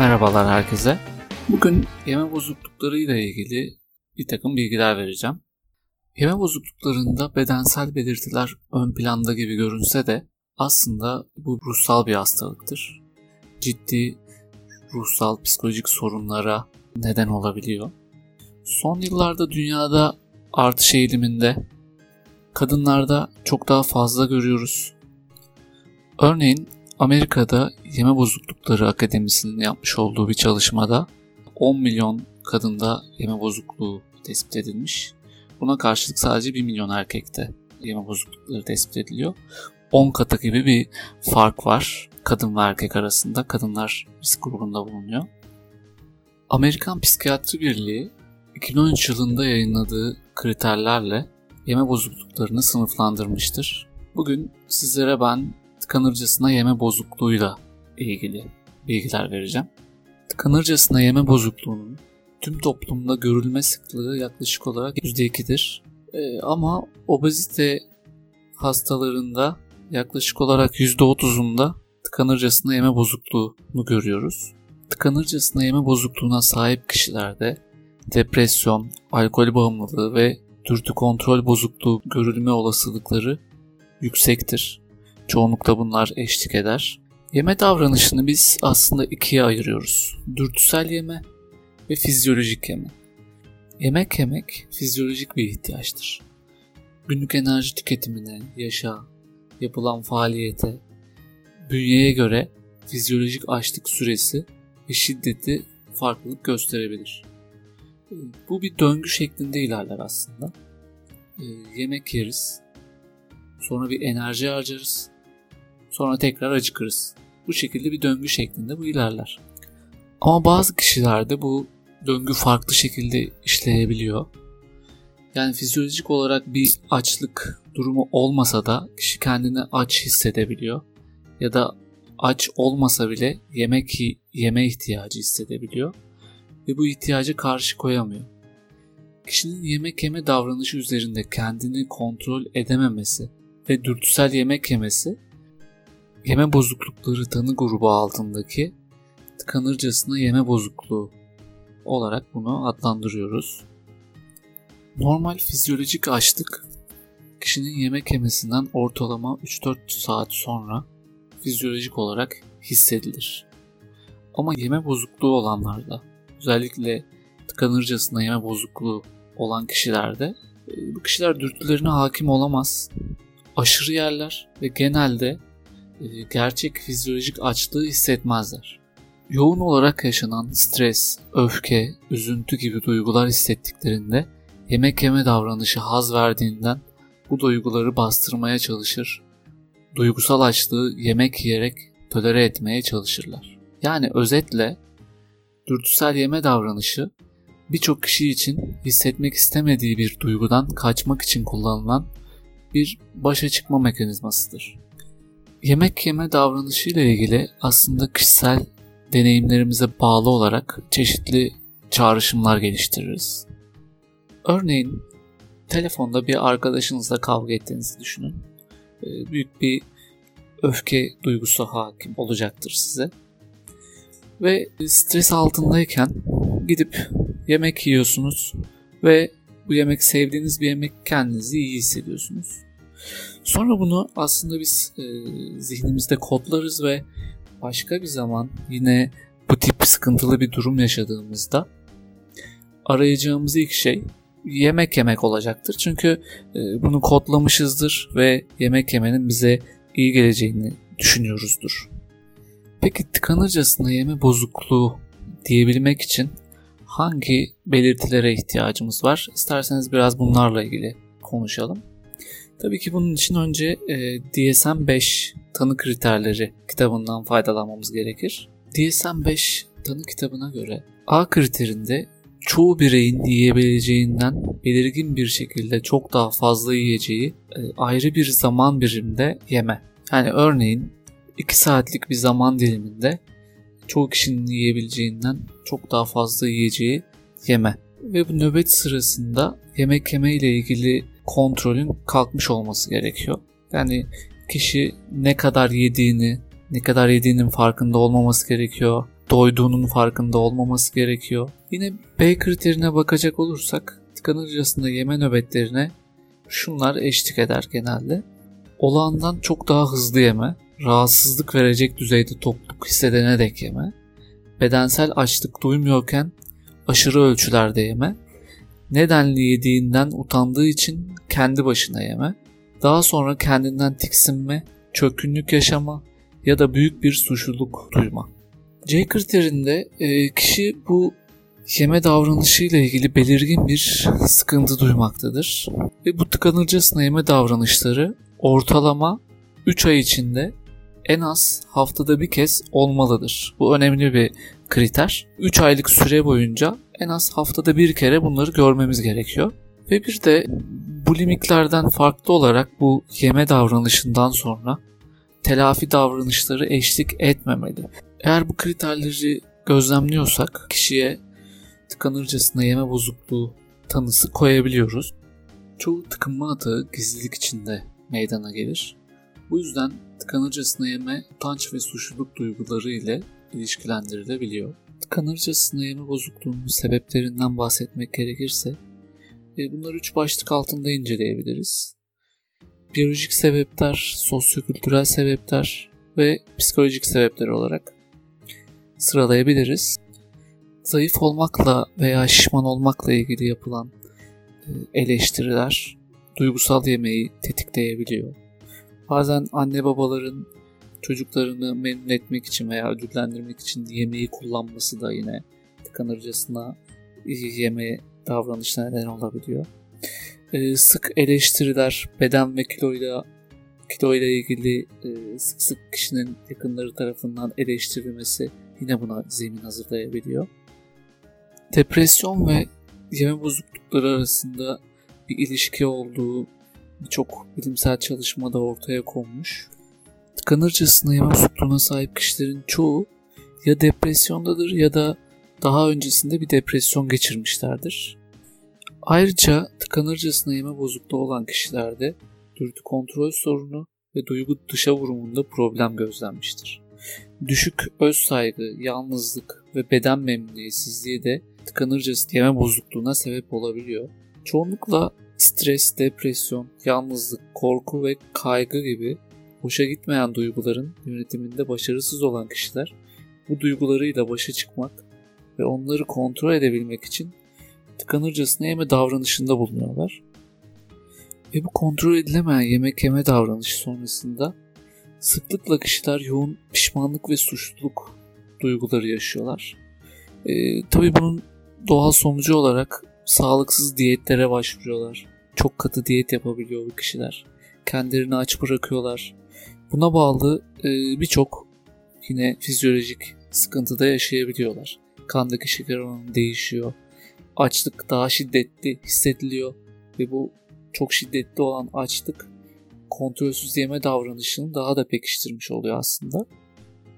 Merhabalar herkese. Bugün yeme bozuklukları ile ilgili bir takım bilgiler vereceğim. Yeme bozukluklarında bedensel belirtiler ön planda gibi görünse de aslında bu ruhsal bir hastalıktır. Ciddi ruhsal psikolojik sorunlara neden olabiliyor. Son yıllarda dünyada artış eğiliminde kadınlarda çok daha fazla görüyoruz. Örneğin Amerika'da Yeme Bozuklukları Akademisi'nin yapmış olduğu bir çalışmada 10 milyon kadında yeme bozukluğu tespit edilmiş. Buna karşılık sadece 1 milyon erkekte yeme bozuklukları tespit ediliyor. 10 katı gibi bir fark var kadın ve erkek arasında. Kadınlar risk grubunda bulunuyor. Amerikan Psikiyatri Birliği 2013 yılında yayınladığı kriterlerle yeme bozukluklarını sınıflandırmıştır. Bugün sizlere ben tıkanırcasına yeme bozukluğuyla ilgili bilgiler vereceğim. Tıkanırcasına yeme bozukluğunun tüm toplumda görülme sıklığı yaklaşık olarak %2'dir. Ee, ama obezite hastalarında yaklaşık olarak %30'unda tıkanırcasına yeme bozukluğunu görüyoruz. Tıkanırcasına yeme bozukluğuna sahip kişilerde depresyon, alkol bağımlılığı ve dürtü kontrol bozukluğu görülme olasılıkları yüksektir. Çoğunlukla bunlar eşlik eder. Yeme davranışını biz aslında ikiye ayırıyoruz. Dürtüsel yeme ve fizyolojik yeme. Yemek yemek fizyolojik bir ihtiyaçtır. Günlük enerji tüketimine, yaşa, yapılan faaliyete, bünyeye göre fizyolojik açlık süresi ve şiddeti farklılık gösterebilir. Bu bir döngü şeklinde ilerler aslında. Yemek yeriz, sonra bir enerji harcarız, sonra tekrar acıkırız. Bu şekilde bir döngü şeklinde bu ilerler. Ama bazı kişilerde bu döngü farklı şekilde işleyebiliyor. Yani fizyolojik olarak bir açlık durumu olmasa da kişi kendini aç hissedebiliyor. Ya da aç olmasa bile yemek yeme ihtiyacı hissedebiliyor. Ve bu ihtiyacı karşı koyamıyor. Kişinin yemek yeme davranışı üzerinde kendini kontrol edememesi ve dürtüsel yemek yemesi yeme bozuklukları tanı grubu altındaki tıkanırcasına yeme bozukluğu olarak bunu adlandırıyoruz. Normal fizyolojik açlık kişinin yemek yemesinden ortalama 3-4 saat sonra fizyolojik olarak hissedilir. Ama yeme bozukluğu olanlarda özellikle tıkanırcasına yeme bozukluğu olan kişilerde e, bu kişiler dürtülerine hakim olamaz. Aşırı yerler ve genelde gerçek fizyolojik açlığı hissetmezler. Yoğun olarak yaşanan stres, öfke, üzüntü gibi duygular hissettiklerinde yemek yeme davranışı haz verdiğinden bu duyguları bastırmaya çalışır. Duygusal açlığı yemek yiyerek tolere etmeye çalışırlar. Yani özetle dürtüsel yeme davranışı birçok kişi için hissetmek istemediği bir duygudan kaçmak için kullanılan bir başa çıkma mekanizmasıdır. Yemek yeme davranışı ile ilgili aslında kişisel deneyimlerimize bağlı olarak çeşitli çağrışımlar geliştiririz. Örneğin telefonda bir arkadaşınızla kavga ettiğinizi düşünün. Ee, büyük bir öfke duygusu hakim olacaktır size. Ve stres altındayken gidip yemek yiyorsunuz ve bu yemek sevdiğiniz bir yemek kendinizi iyi hissediyorsunuz. Sonra bunu aslında biz e, zihnimizde kodlarız ve başka bir zaman yine bu tip sıkıntılı bir durum yaşadığımızda arayacağımız ilk şey yemek yemek olacaktır. Çünkü e, bunu kodlamışızdır ve yemek yemenin bize iyi geleceğini düşünüyoruzdur. Peki tıkanırcasına yeme bozukluğu diyebilmek için hangi belirtilere ihtiyacımız var? İsterseniz biraz bunlarla ilgili konuşalım. Tabii ki bunun için önce e, DSM-5 tanı kriterleri kitabından faydalanmamız gerekir. DSM-5 tanı kitabına göre A kriterinde çoğu bireyin yiyebileceğinden belirgin bir şekilde çok daha fazla yiyeceği e, ayrı bir zaman biriminde yeme. Yani örneğin 2 saatlik bir zaman diliminde çoğu kişinin yiyebileceğinden çok daha fazla yiyeceği yeme. Ve bu nöbet sırasında yemek yeme ile ilgili kontrolün kalkmış olması gerekiyor. Yani kişi ne kadar yediğini, ne kadar yediğinin farkında olmaması gerekiyor. doyduğunun farkında olmaması gerekiyor. Yine B kriterine bakacak olursak tıkanırcasında yeme nöbetlerine şunlar eşlik eder genelde. Olağandan çok daha hızlı yeme, rahatsızlık verecek düzeyde tokluk hissedene dek yeme, bedensel açlık duymuyorken aşırı ölçülerde yeme, nedenli yediğinden utandığı için kendi başına yeme, daha sonra kendinden tiksinme, çökkünlük yaşama ya da büyük bir suçluluk duyma. C kriterinde e, kişi bu yeme davranışıyla ilgili belirgin bir sıkıntı duymaktadır. Ve bu tıkanırcasına yeme davranışları ortalama 3 ay içinde en az haftada bir kez olmalıdır. Bu önemli bir kriter. 3 aylık süre boyunca en az haftada bir kere bunları görmemiz gerekiyor. Ve bir de bu limitlerden farklı olarak bu yeme davranışından sonra telafi davranışları eşlik etmemeli. Eğer bu kriterleri gözlemliyorsak kişiye tıkanırcasına yeme bozukluğu tanısı koyabiliyoruz. Çoğu tıkınma atağı gizlilik içinde meydana gelir. Bu yüzden tıkanırcasına yeme utanç ve suçluluk duyguları ile ilişkilendirilebiliyor. Tıkanırcasına yeme bozukluğunun sebeplerinden bahsetmek gerekirse e, bunları üç başlık altında inceleyebiliriz. Biyolojik sebepler, sosyokültürel sebepler ve psikolojik sebepler olarak sıralayabiliriz. Zayıf olmakla veya şişman olmakla ilgili yapılan e, eleştiriler duygusal yemeği tetikleyebiliyor. Bazen anne babaların çocuklarını memnun etmek için veya ödüllendirmek için yemeği kullanması da yine tıkanırcasına yeme davranışına neden olabiliyor. Ee, sık eleştiriler beden ve kiloyla kilo ile ilgili e, sık sık kişinin yakınları tarafından eleştirilmesi yine buna zemin hazırlayabiliyor. Depresyon ve yeme bozuklukları arasında bir ilişki olduğu birçok bilimsel çalışmada ortaya konmuş. Tıkanırcasına yeme bozukluğuna sahip kişilerin çoğu ya depresyondadır ya da daha öncesinde bir depresyon geçirmişlerdir. Ayrıca tıkanırcasına yeme bozukluğu olan kişilerde dürtü kontrol sorunu ve duygu dışa vurumunda problem gözlenmiştir. Düşük öz saygı, yalnızlık ve beden memnuniyetsizliği de tıkanırcasına yeme bozukluğuna sebep olabiliyor. Çoğunlukla stres, depresyon, yalnızlık, korku ve kaygı gibi hoşa gitmeyen duyguların yönetiminde başarısız olan kişiler bu duygularıyla başa çıkmak ve onları kontrol edebilmek için tıkanırcasına yeme davranışında bulunuyorlar. Ve bu kontrol edilemeyen yemek yeme davranışı sonrasında sıklıkla kişiler yoğun pişmanlık ve suçluluk duyguları yaşıyorlar. Ee, tabii bunun doğal sonucu olarak sağlıksız diyetlere başvuruyorlar. Çok katı diyet yapabiliyor bu kişiler. Kendilerini aç bırakıyorlar. Buna bağlı e, birçok yine fizyolojik sıkıntıda yaşayabiliyorlar. Kandaki şeker oranı değişiyor. Açlık daha şiddetli hissediliyor ve bu çok şiddetli olan açlık kontrolsüz yeme davranışını daha da pekiştirmiş oluyor aslında.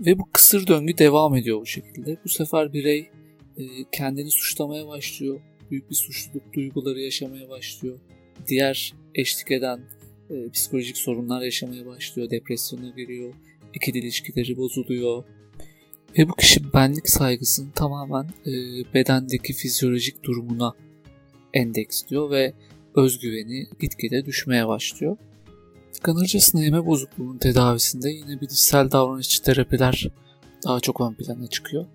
Ve bu kısır döngü devam ediyor bu şekilde. Bu sefer birey e, kendini suçlamaya başlıyor. Büyük bir suçluluk duyguları yaşamaya başlıyor. Diğer eşlik eden e, psikolojik sorunlar yaşamaya başlıyor. Depresyona giriyor. İkili ilişkileri bozuluyor. Ve bu kişi benlik saygısını tamamen e, bedendeki fizyolojik durumuna endeksliyor ve özgüveni gitgide düşmeye başlıyor. Tıkanırcasına yeme bozukluğunun tedavisinde yine bilişsel davranışçı terapiler daha çok ön plana çıkıyor.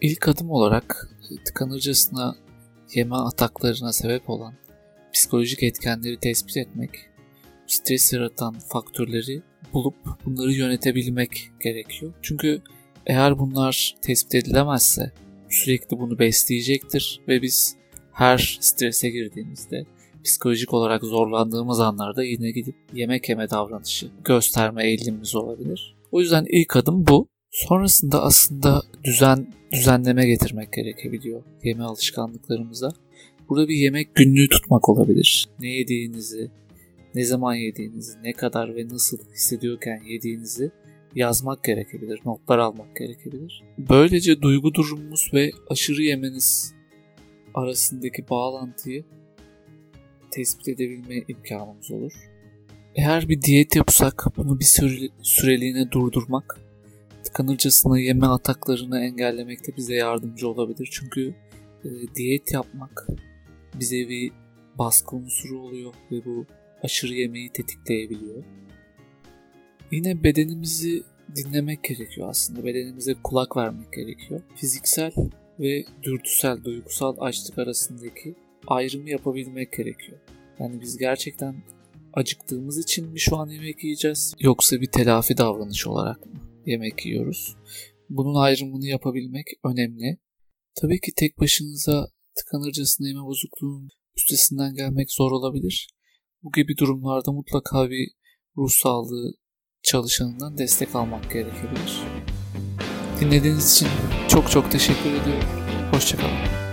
İlk adım olarak e, tıkanırcasına yeme ataklarına sebep olan psikolojik etkenleri tespit etmek, stres yaratan faktörleri bulup bunları yönetebilmek gerekiyor. Çünkü eğer bunlar tespit edilemezse sürekli bunu besleyecektir ve biz her strese girdiğimizde psikolojik olarak zorlandığımız anlarda yine gidip yemek yeme davranışı gösterme eğilimimiz olabilir. O yüzden ilk adım bu. Sonrasında aslında düzen düzenleme getirmek gerekebiliyor yeme alışkanlıklarımıza. Burada bir yemek günlüğü tutmak olabilir. Ne yediğinizi, ne zaman yediğinizi, ne kadar ve nasıl hissediyorken yediğinizi yazmak gerekebilir, notlar almak gerekebilir. Böylece duygu durumumuz ve aşırı yemeniz arasındaki bağlantıyı tespit edebilme imkanımız olur. Eğer bir diyet yapsak bunu bir süre, süreliğine durdurmak tıkanırcasına yeme ataklarını engellemekte bize yardımcı olabilir. Çünkü e, diyet yapmak bize bir baskı unsuru oluyor ve bu aşırı yemeği tetikleyebiliyor. Yine bedenimizi dinlemek gerekiyor aslında. Bedenimize kulak vermek gerekiyor. Fiziksel ve dürtüsel, duygusal açlık arasındaki ayrımı yapabilmek gerekiyor. Yani biz gerçekten acıktığımız için mi şu an yemek yiyeceğiz yoksa bir telafi davranış olarak mı yemek yiyoruz? Bunun ayrımını yapabilmek önemli. Tabii ki tek başınıza tıkanırcasına yeme bozukluğunun üstesinden gelmek zor olabilir. Bu gibi durumlarda mutlaka bir ruh sağlığı çalışanından destek almak gerekebilir. Dinlediğiniz için çok çok teşekkür ediyorum. Hoşçakalın.